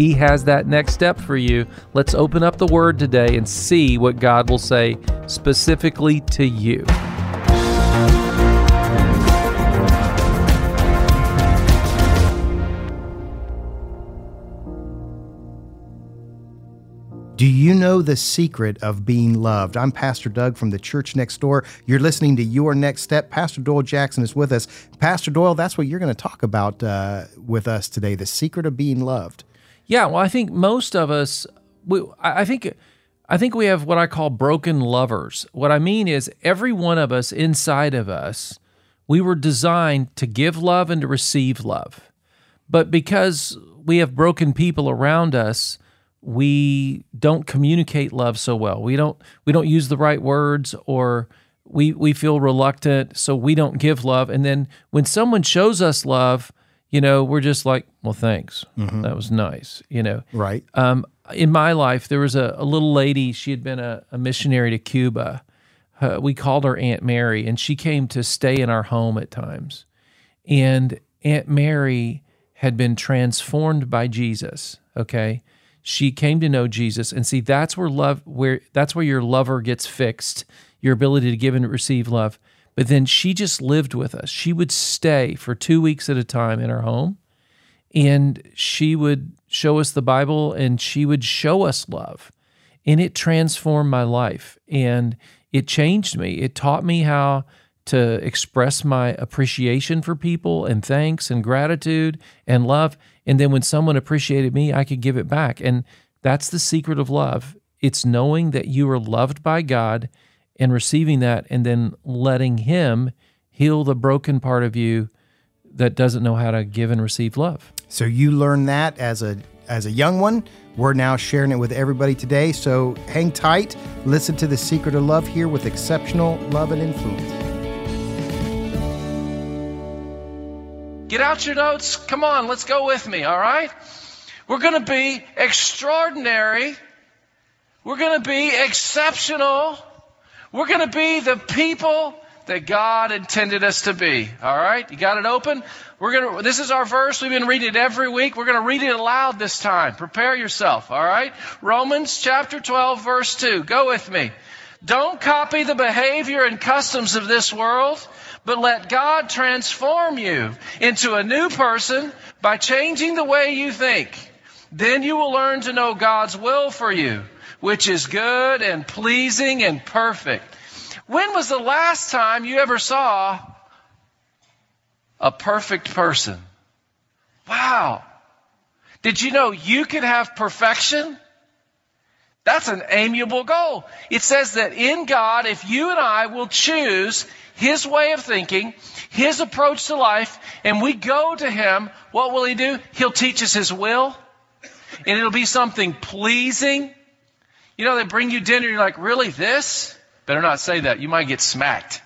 He has that next step for you. Let's open up the Word today and see what God will say specifically to you. Do you know the secret of being loved? I'm Pastor Doug from the church next door. You're listening to Your Next Step. Pastor Doyle Jackson is with us. Pastor Doyle, that's what you're going to talk about uh, with us today the secret of being loved. Yeah, well, I think most of us, we, I think, I think we have what I call broken lovers. What I mean is, every one of us inside of us, we were designed to give love and to receive love, but because we have broken people around us we don't communicate love so well. We don't we don't use the right words or we we feel reluctant, so we don't give love. And then when someone shows us love, you know, we're just like, well, thanks. Mm-hmm. That was nice. You know, right. Um, in my life, there was a, a little lady. She had been a, a missionary to Cuba. Uh, we called her Aunt Mary, and she came to stay in our home at times. And Aunt Mary had been transformed by Jesus. Okay, she came to know Jesus and see that's where love where that's where your lover gets fixed, your ability to give and receive love. But then she just lived with us. She would stay for 2 weeks at a time in our home and she would show us the Bible and she would show us love. And it transformed my life and it changed me. It taught me how to express my appreciation for people and thanks and gratitude and love. And then when someone appreciated me, I could give it back. And that's the secret of love. It's knowing that you are loved by God and receiving that and then letting Him heal the broken part of you that doesn't know how to give and receive love. So you learned that as a as a young one. We're now sharing it with everybody today. So hang tight. Listen to the secret of love here with exceptional love and influence. Get out your notes. Come on, let's go with me, all right? We're going to be extraordinary. We're going to be exceptional. We're going to be the people that God intended us to be. All right? You got it open? We're going to This is our verse. We've been reading it every week. We're going to read it aloud this time. Prepare yourself, all right? Romans chapter 12 verse 2. Go with me. Don't copy the behavior and customs of this world but let God transform you into a new person by changing the way you think. Then you will learn to know God's will for you, which is good and pleasing and perfect. When was the last time you ever saw a perfect person? Wow. Did you know you can have perfection? That's an amiable goal. It says that in God, if you and I will choose his way of thinking, his approach to life, and we go to him, what will he do? He'll teach us his will, and it'll be something pleasing. You know, they bring you dinner, you're like, really, this? Better not say that. You might get smacked.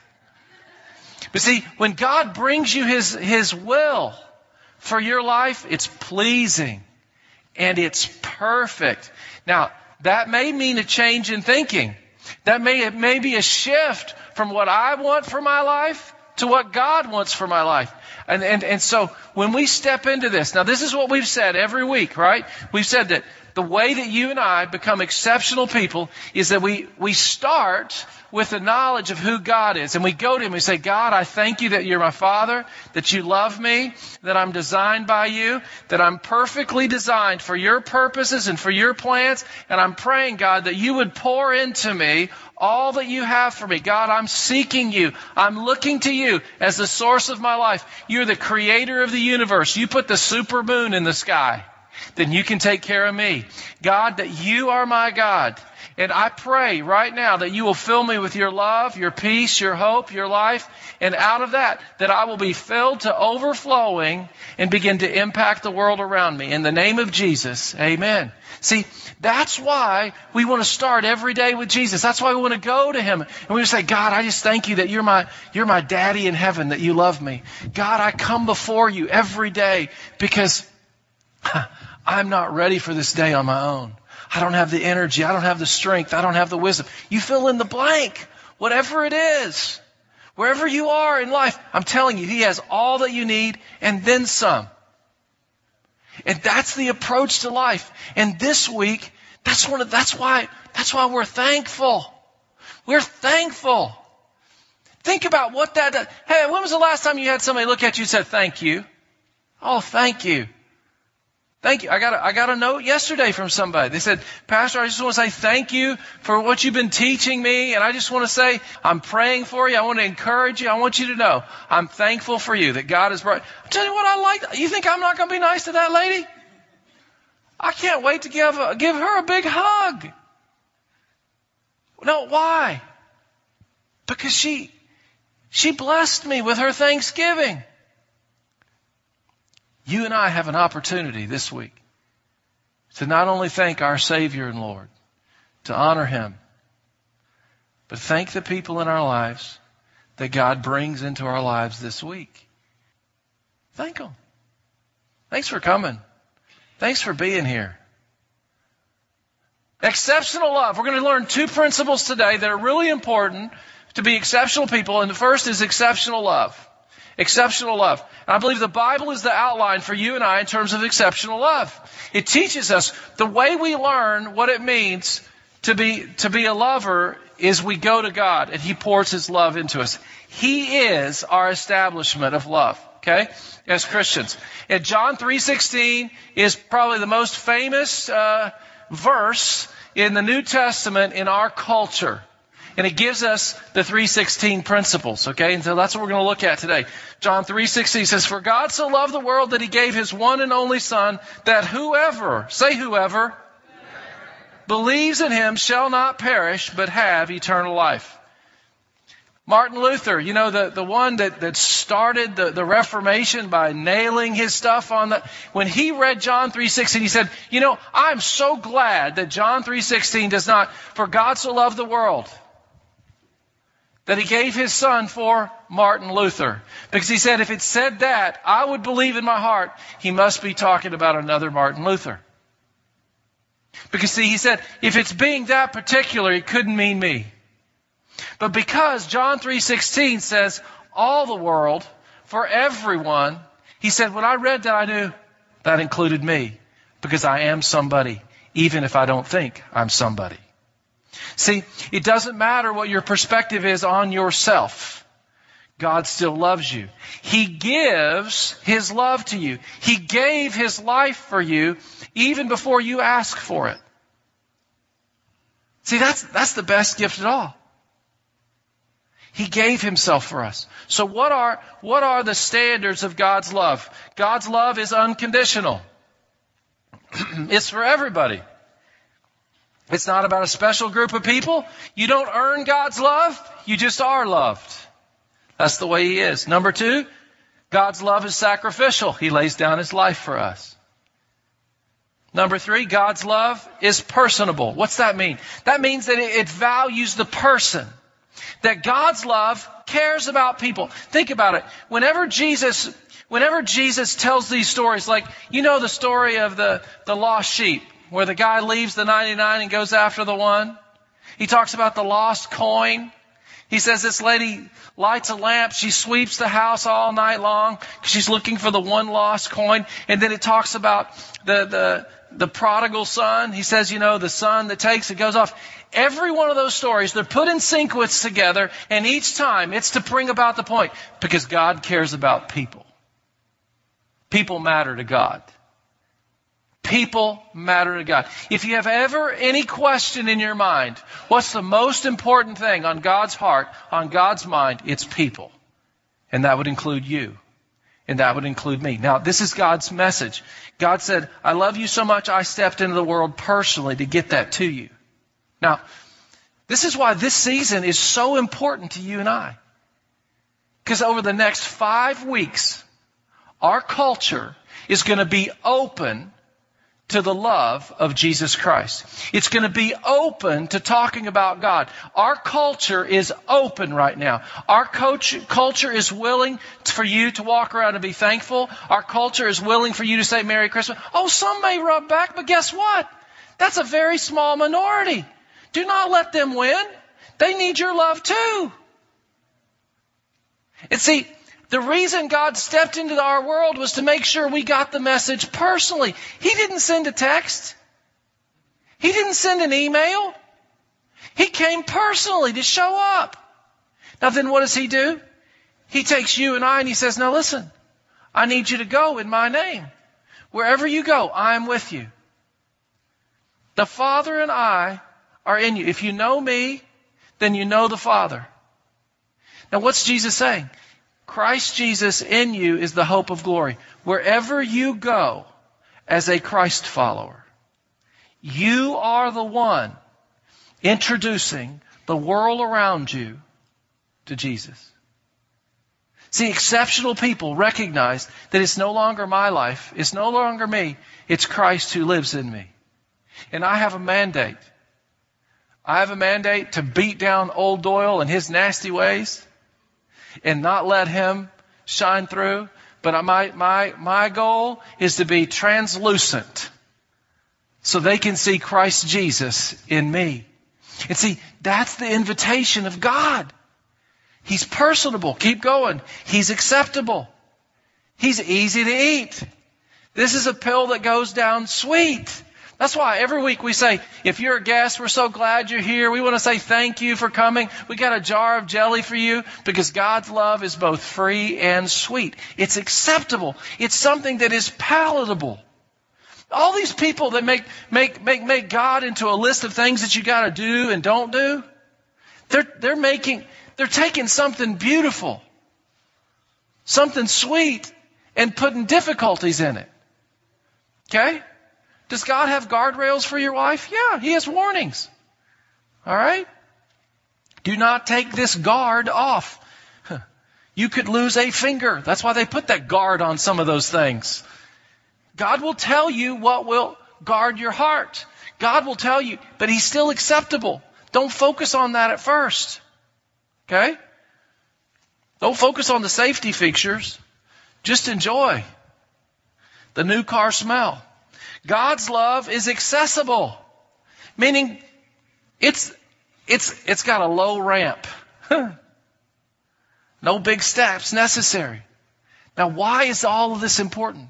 But see, when God brings you his, his will for your life, it's pleasing and it's perfect. Now, that may mean a change in thinking. That may, it may be a shift from what I want for my life to what God wants for my life. And, and, and so when we step into this, now this is what we've said every week, right? We've said that the way that you and I become exceptional people is that we, we start with the knowledge of who God is. And we go to Him and we say, God, I thank you that you're my Father, that you love me, that I'm designed by you, that I'm perfectly designed for your purposes and for your plans. And I'm praying, God, that you would pour into me all that you have for me. God, I'm seeking you. I'm looking to you as the source of my life. You're the creator of the universe. You put the super moon in the sky. Then you can take care of me. God, that you are my God And I pray right now that you will fill me with your love, your peace, your hope, your life. And out of that, that I will be filled to overflowing and begin to impact the world around me. In the name of Jesus, amen. See, that's why we want to start every day with Jesus. That's why we want to go to Him. And we to say, God, I just thank you that you're my, you're my daddy in heaven, that you love me. God, I come before you every day because I'm not ready for this day on my own. I don't have the energy. I don't have the strength. I don't have the wisdom. You fill in the blank, whatever it is. Wherever you are in life, I'm telling you, He has all that you need and then some. And that's the approach to life. And this week, that's one of, that's why, that's why we're thankful. We're thankful. Think about what that. Hey, when was the last time you had somebody look at you and said, thank you? Oh, thank you. Thank you. I got a, I got a note yesterday from somebody. They said, Pastor, I just want to say thank you for what you've been teaching me. And I just want to say, I'm praying for you. I want to encourage you. I want you to know I'm thankful for you that God has brought. I'll tell you what I like. You think I'm not going to be nice to that lady? I can't wait to give, a, give her a big hug. No, why? Because she, she blessed me with her Thanksgiving. You and I have an opportunity this week to not only thank our Savior and Lord, to honor Him, but thank the people in our lives that God brings into our lives this week. Thank them. Thanks for coming. Thanks for being here. Exceptional love. We're going to learn two principles today that are really important to be exceptional people. And the first is exceptional love. Exceptional love. And I believe the Bible is the outline for you and I in terms of exceptional love. It teaches us the way we learn what it means to be, to be a lover is we go to God and He pours His love into us. He is our establishment of love. Okay? As Christians. And John 3.16 is probably the most famous, uh, verse in the New Testament in our culture. And it gives us the 316 principles, okay? And so that's what we're going to look at today. John 3:16 says, "For God so loved the world that he gave his one and only son that whoever, say whoever, believes in him shall not perish but have eternal life." Martin Luther, you know, the, the one that, that started the, the Reformation by nailing his stuff on the, when he read John 3.16, he said, you know, I'm so glad that John 3.16 does not, for God so loved the world that he gave his son for Martin Luther. Because he said, if it said that, I would believe in my heart he must be talking about another Martin Luther. Because see, he said, if it's being that particular, it couldn't mean me. But because John 3.16 says, all the world, for everyone, he said, when I read that, I knew that included me. Because I am somebody, even if I don't think I'm somebody. See, it doesn't matter what your perspective is on yourself. God still loves you. He gives His love to you. He gave His life for you even before you ask for it. See, that's, that's the best gift at all. He gave himself for us. So what are, what are the standards of God's love? God's love is unconditional. it's for everybody. It's not about a special group of people. You don't earn God's love. You just are loved. That's the way He is. Number two, God's love is sacrificial. He lays down His life for us. Number three, God's love is personable. What's that mean? That means that it values the person. That God's love cares about people. Think about it. Whenever Jesus, whenever Jesus tells these stories, like, you know the story of the, the lost sheep where the guy leaves the 99 and goes after the one. He talks about the lost coin. He says this lady lights a lamp. She sweeps the house all night long because she's looking for the one lost coin. And then it talks about the, the, the prodigal son. He says, you know, the son that takes it goes off. Every one of those stories, they're put in sequence together, and each time it's to bring about the point because God cares about people. People matter to God. People matter to God. If you have ever any question in your mind, what's the most important thing on God's heart, on God's mind? It's people. And that would include you. And that would include me. Now, this is God's message. God said, I love you so much, I stepped into the world personally to get that to you. Now, this is why this season is so important to you and I. Because over the next five weeks, our culture is going to be open to the love of Jesus Christ. It's going to be open to talking about God. Our culture is open right now. Our culture is willing for you to walk around and be thankful. Our culture is willing for you to say Merry Christmas. Oh, some may rub back, but guess what? That's a very small minority. Do not let them win. They need your love too. And see, the reason God stepped into our world was to make sure we got the message personally. He didn't send a text. He didn't send an email. He came personally to show up. Now then what does he do? He takes you and I and he says, now listen, I need you to go in my name. Wherever you go, I am with you. The Father and I are in you. If you know me, then you know the Father. Now what's Jesus saying? Christ Jesus in you is the hope of glory. Wherever you go as a Christ follower, you are the one introducing the world around you to Jesus. See, exceptional people recognize that it's no longer my life, it's no longer me, it's Christ who lives in me. And I have a mandate. I have a mandate to beat down old Doyle and his nasty ways and not let him shine through. But my, my, my goal is to be translucent so they can see Christ Jesus in me. And see, that's the invitation of God. He's personable. Keep going. He's acceptable. He's easy to eat. This is a pill that goes down sweet. That's why every week we say, if you're a guest, we're so glad you're here. We want to say thank you for coming. We got a jar of jelly for you because God's love is both free and sweet. It's acceptable. It's something that is palatable. All these people that make, make, make, make God into a list of things that you got to do and don't do, they're, they're making, they're taking something beautiful, something sweet, and putting difficulties in it. Okay? Does God have guardrails for your wife? Yeah, He has warnings. All right? Do not take this guard off. You could lose a finger. That's why they put that guard on some of those things. God will tell you what will guard your heart. God will tell you, but He's still acceptable. Don't focus on that at first. Okay? Don't focus on the safety features. Just enjoy the new car smell. God's love is accessible, meaning it's, it's, it's got a low ramp. no big steps necessary. Now, why is all of this important?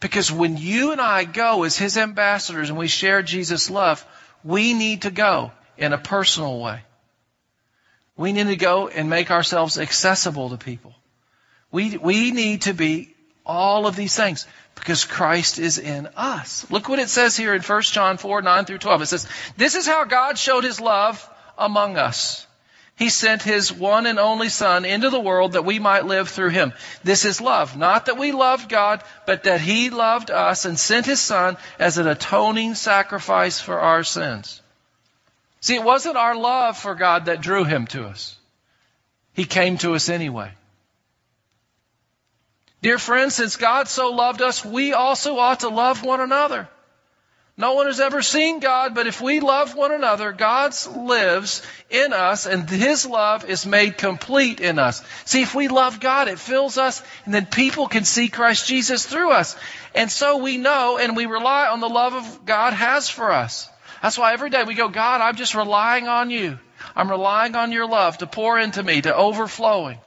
Because when you and I go as His ambassadors and we share Jesus' love, we need to go in a personal way. We need to go and make ourselves accessible to people. We, we need to be all of these things because Christ is in us. Look what it says here in 1 John 4, 9 through 12. It says, This is how God showed his love among us. He sent his one and only Son into the world that we might live through him. This is love. Not that we loved God, but that he loved us and sent his Son as an atoning sacrifice for our sins. See, it wasn't our love for God that drew him to us. He came to us anyway. Dear friends, since God so loved us, we also ought to love one another. No one has ever seen God, but if we love one another, God lives in us and His love is made complete in us. See, if we love God, it fills us and then people can see Christ Jesus through us. And so we know and we rely on the love of God has for us. That's why every day we go, God, I'm just relying on you. I'm relying on your love to pour into me, to overflowing.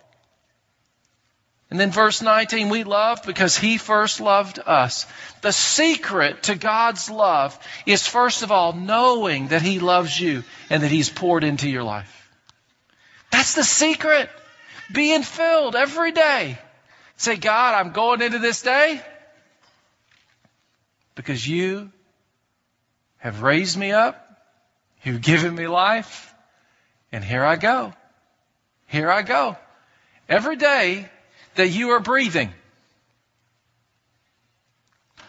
And then verse 19, we love because he first loved us. The secret to God's love is first of all knowing that he loves you and that he's poured into your life. That's the secret. Being filled every day. Say, God, I'm going into this day because you have raised me up. You've given me life. And here I go. Here I go. Every day that you are breathing.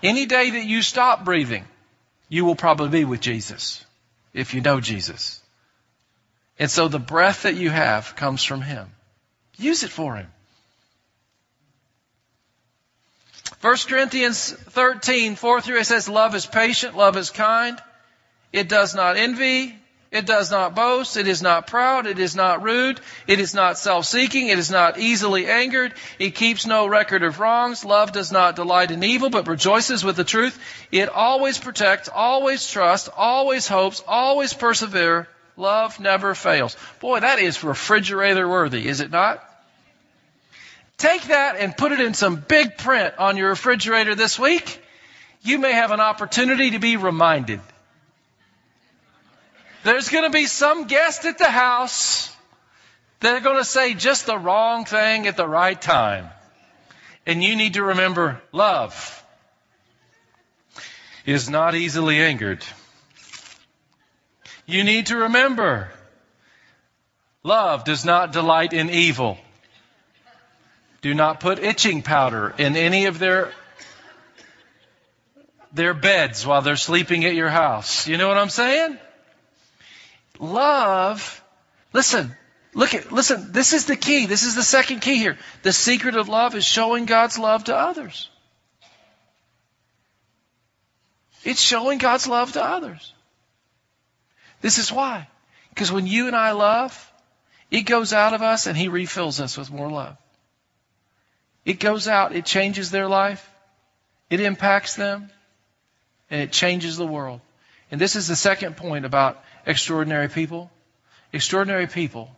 Any day that you stop breathing, you will probably be with Jesus. if you know Jesus. And so the breath that you have comes from Him. Use it for Him. 1 Corinthians 13, 4 through it says, Love is patient, love is kind. It does not envy. It does not boast. It is not proud. It is not rude. It is not self-seeking. It is not easily angered. It keeps no record of wrongs. Love does not delight in evil, but rejoices with the truth. It always protects, always trusts, always hopes, always persevere. Love never fails. Boy, that is refrigerator worthy, is it not? Take that and put it in some big print on your refrigerator this week. You may have an opportunity to be reminded. There's going to be some guest at the house that are going to say just the wrong thing at the right time. And you need to remember love is not easily angered. You need to remember love does not delight in evil. Do not put itching powder in any of their their beds while they're sleeping at your house. You know what I'm saying? Love, listen, look at, listen, this is the key. This is the second key here. The secret of love is showing God's love to others. It's showing God's love to others. This is why. Because when you and I love, it goes out of us and He refills us with more love. It goes out, it changes their life, it impacts them, and it changes the world. And this is the second point about extraordinary people? Extraordinary people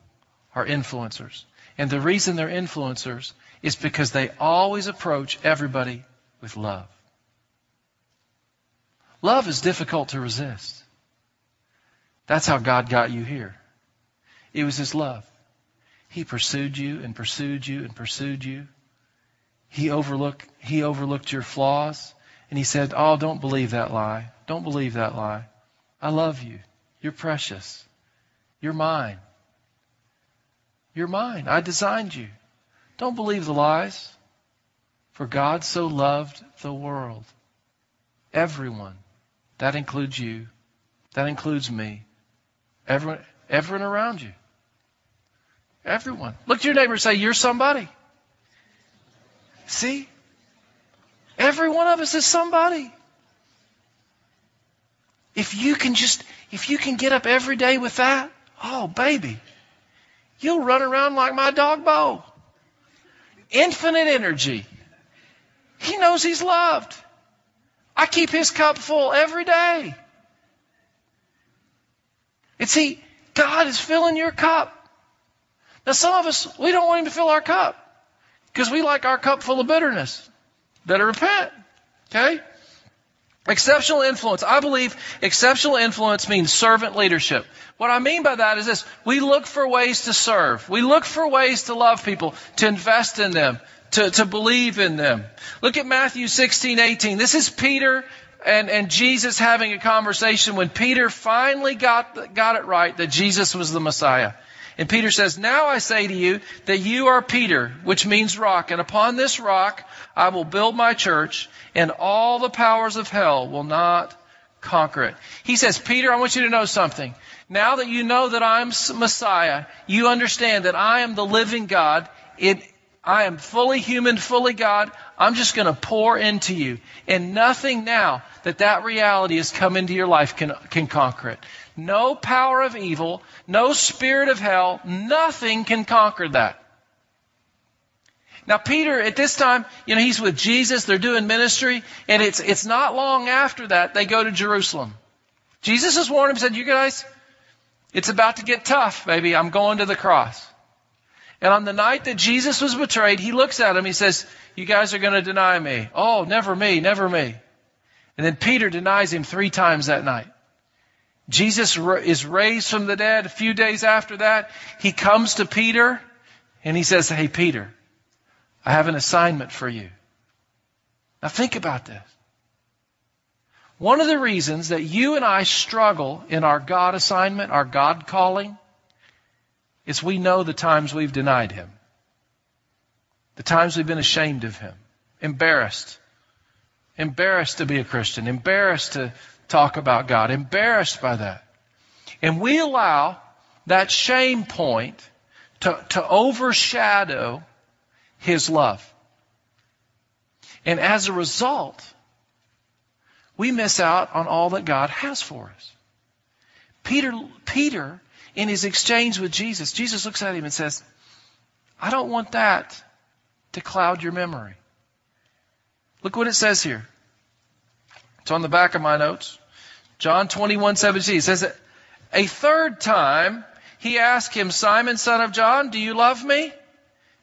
are influencers. And the reason they're influencers is because they always approach everybody with love. Love is difficult to resist. That's how God got you here. It was His love. He pursued you and pursued you and pursued you. He overlooked, he overlooked your flaws and he said, Oh, don't believe that lie. Don't believe that lie. I love you. You're precious. You're mine. You're mine. I designed you. Don't believe the lies. For God so loved the world. Everyone. That includes you. That includes me. Everyone, everyone around you. Everyone. Look to your neighbor and say, You're somebody. See? Every one of us is somebody. If you can just, if you can get up every day with that, oh, baby, you'll run around like my dog Bo. Infinite energy. He knows he's loved. I keep his cup full every day. And see, God is filling your cup. Now, some of us, we don't want him to fill our cup because we like our cup full of bitterness. Better repent. Okay? Exceptional influence. I believe exceptional influence means servant leadership. What I mean by that is this. We look for ways to serve. We look for ways to love people, to invest in them, to, to believe in them. Look at Matthew 16, 18. This is Peter and, and Jesus having a conversation when Peter finally got, got it right that Jesus was the Messiah. And Peter says, Now I say to you that you are Peter, which means rock, and upon this rock I will build my church, and all the powers of hell will not conquer it. He says, Peter, I want you to know something. Now that you know that I'm Messiah, you understand that I am the living God. It, I am fully human, fully God. I'm just going to pour into you. And nothing now that that reality has come into your life can, can conquer it. No power of evil, no spirit of hell, nothing can conquer that. Now, Peter, at this time, you know, he's with Jesus, they're doing ministry, and it's, it's not long after that they go to Jerusalem. Jesus has warned him, said, You guys, it's about to get tough, baby. I'm going to the cross. And on the night that Jesus was betrayed, he looks at him, he says, You guys are going to deny me. Oh, never me, never me. And then Peter denies him three times that night. Jesus is raised from the dead. A few days after that, he comes to Peter and he says, Hey, Peter, I have an assignment for you. Now think about this. One of the reasons that you and I struggle in our God assignment, our God calling, is we know the times we've denied Him. The times we've been ashamed of Him, embarrassed. Embarrassed to be a Christian, embarrassed to talk about God, embarrassed by that. And we allow that shame point to, to overshadow his love. And as a result, we miss out on all that God has for us. Peter, Peter, in his exchange with Jesus, Jesus looks at him and says, I don't want that to cloud your memory. Look what it says here. It's on the back of my notes. John 21, 17. It says, A third time he asked him, Simon, son of John, do you love me?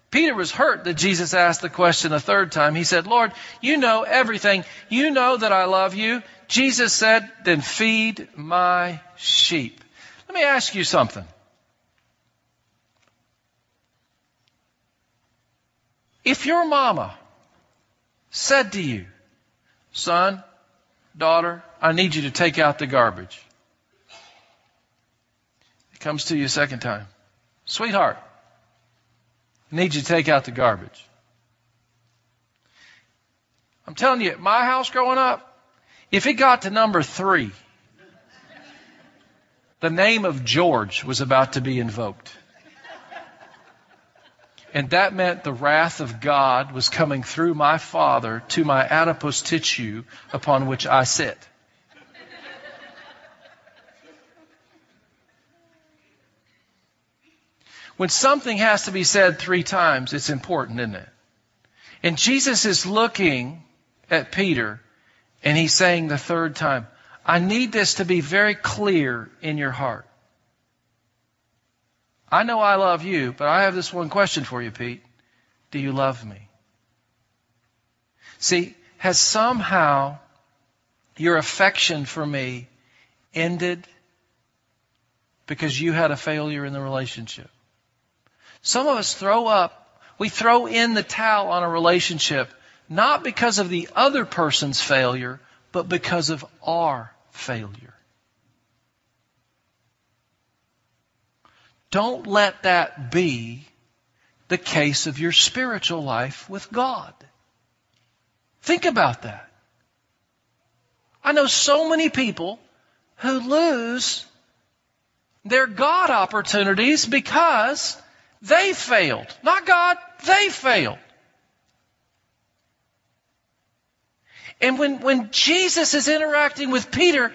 Peter was hurt that Jesus asked the question a third time. He said, Lord, you know everything. You know that I love you. Jesus said, then feed my sheep. Let me ask you something. If your mama said to you, son, daughter, I need you to take out the garbage. It comes to you a second time. Sweetheart, I need you to take out the garbage. I'm telling you, at my house growing up, if it got to number three, the name of George was about to be invoked. And that meant the wrath of God was coming through my father to my adipose tissue upon which I sit. When something has to be said three times, it's important, isn't it? And Jesus is looking at Peter and he's saying the third time, I need this to be very clear in your heart. I know I love you, but I have this one question for you, Pete. Do you love me? See, has somehow your affection for me ended because you had a failure in the relationship? Some of us throw up, we throw in the towel on a relationship not because of the other person's failure, but because of our failure. Don't let that be the case of your spiritual life with God. Think about that. I know so many people who lose their God opportunities because they failed. Not God, they failed. And when, when Jesus is interacting with Peter,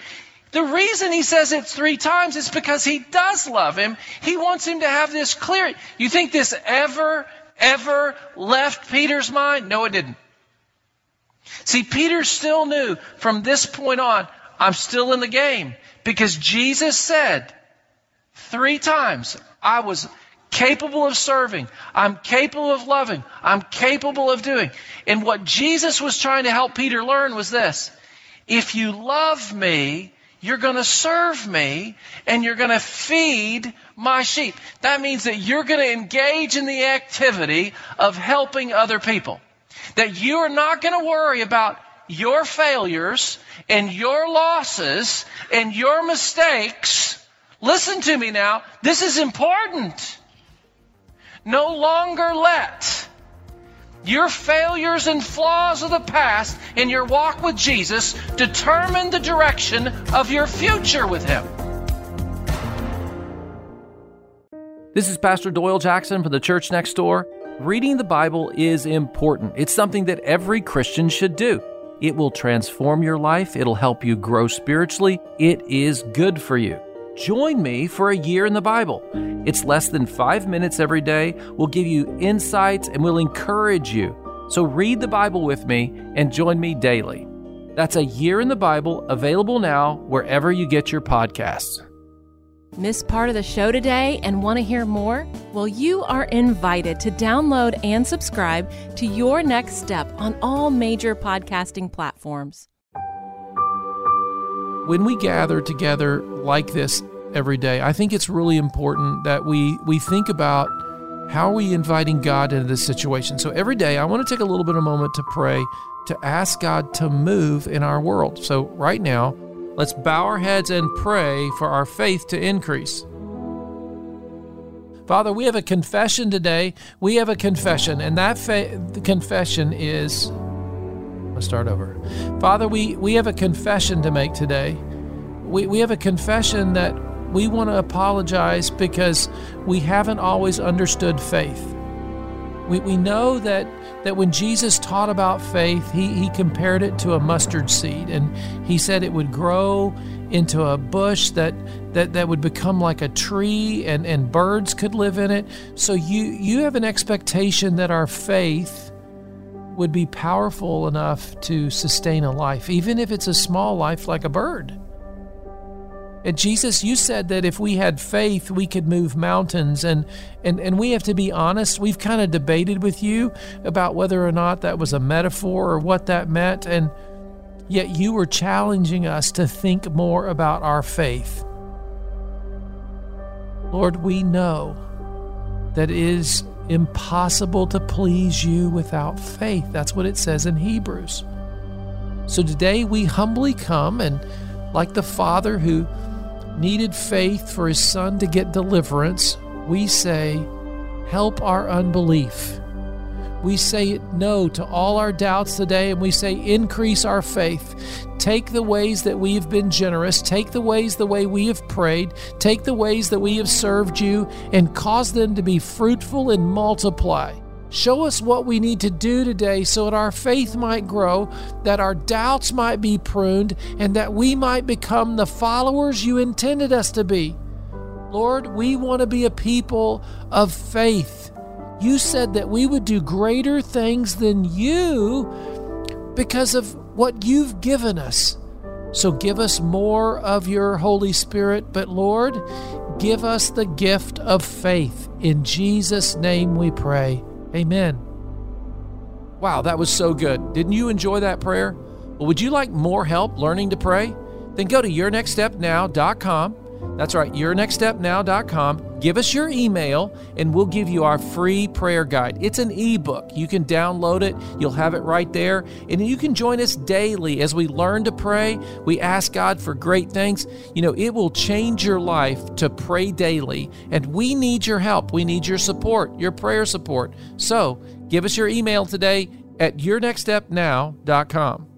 the reason he says it three times is because he does love him. He wants him to have this clear. You think this ever, ever left Peter's mind? No, it didn't. See, Peter still knew from this point on, I'm still in the game because Jesus said three times, I was capable of serving. I'm capable of loving. I'm capable of doing. And what Jesus was trying to help Peter learn was this. If you love me, you're going to serve me and you're going to feed my sheep. That means that you're going to engage in the activity of helping other people. That you are not going to worry about your failures and your losses and your mistakes. Listen to me now. This is important. No longer let your failures and flaws of the past in your walk with Jesus determine the direction of your future with Him. This is Pastor Doyle Jackson from the church next door. Reading the Bible is important. It's something that every Christian should do. It will transform your life, it'll help you grow spiritually, it is good for you. Join me for a year in the Bible. It's less than five minutes every day. We'll give you insights and we'll encourage you. So read the Bible with me and join me daily. That's a year in the Bible, available now wherever you get your podcasts. Miss part of the show today and want to hear more? Well, you are invited to download and subscribe to Your Next Step on all major podcasting platforms. When we gather together like this every day, I think it's really important that we, we think about how are we inviting God into this situation. So every day, I want to take a little bit of a moment to pray, to ask God to move in our world. So right now, let's bow our heads and pray for our faith to increase. Father, we have a confession today. We have a confession, and that fa- confession is Let's start over. Father, we, we have a confession to make today. We, we have a confession that we want to apologize because we haven't always understood faith. We, we know that, that when Jesus taught about faith, he, he compared it to a mustard seed, and he said it would grow into a bush that, that, that would become like a tree and, and birds could live in it. So you, you have an expectation that our faith would be powerful enough to sustain a life, even if it's a small life like a bird. And Jesus, you said that if we had faith, we could move mountains. And, and, and we have to be honest, we've kind of debated with you about whether or not that was a metaphor or what that meant. And yet you were challenging us to think more about our faith. Lord, we know that is impossible to please you without faith. That's what it says in Hebrews. So today we humbly come and, like the Father who needed faith for his son to get deliverance, we say, Help our unbelief. We say no to all our doubts today and we say, Increase our faith. Take the ways that we have been generous, take the ways the way we have prayed, take the ways that we have served you, and cause them to be fruitful and multiply. Show us what we need to do today so that our faith might grow, that our doubts might be pruned, and that we might become the followers you intended us to be. Lord, we want to be a people of faith. You said that we would do greater things than you because of what you've given us. So give us more of your Holy Spirit, but Lord, give us the gift of faith. In Jesus' name we pray. Amen. Wow, that was so good. Didn't you enjoy that prayer? Well, would you like more help learning to pray? Then go to yournextstepnow.com. That's right, yournextstepnow.com. Give us your email and we'll give you our free prayer guide. It's an ebook. You can download it, you'll have it right there. And you can join us daily as we learn to pray. We ask God for great things. You know, it will change your life to pray daily. And we need your help. We need your support, your prayer support. So give us your email today at yournextstepnow.com.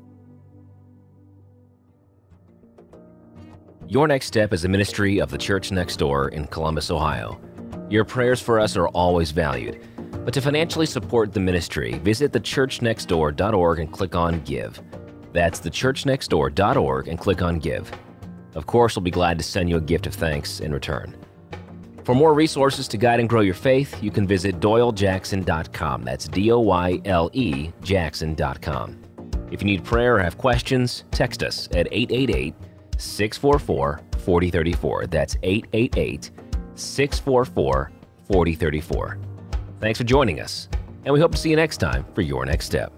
Your Next Step is a ministry of the Church Next Door in Columbus, Ohio. Your prayers for us are always valued. But to financially support the ministry, visit thechurchnextdoor.org and click on Give. That's thechurchnextdoor.org and click on Give. Of course, we'll be glad to send you a gift of thanks in return. For more resources to guide and grow your faith, you can visit doylejackson.com. That's D O Y L E Jackson.com. If you need prayer or have questions, text us at 888 644 4034. That's 888 644 4034. Thanks for joining us, and we hope to see you next time for Your Next Step.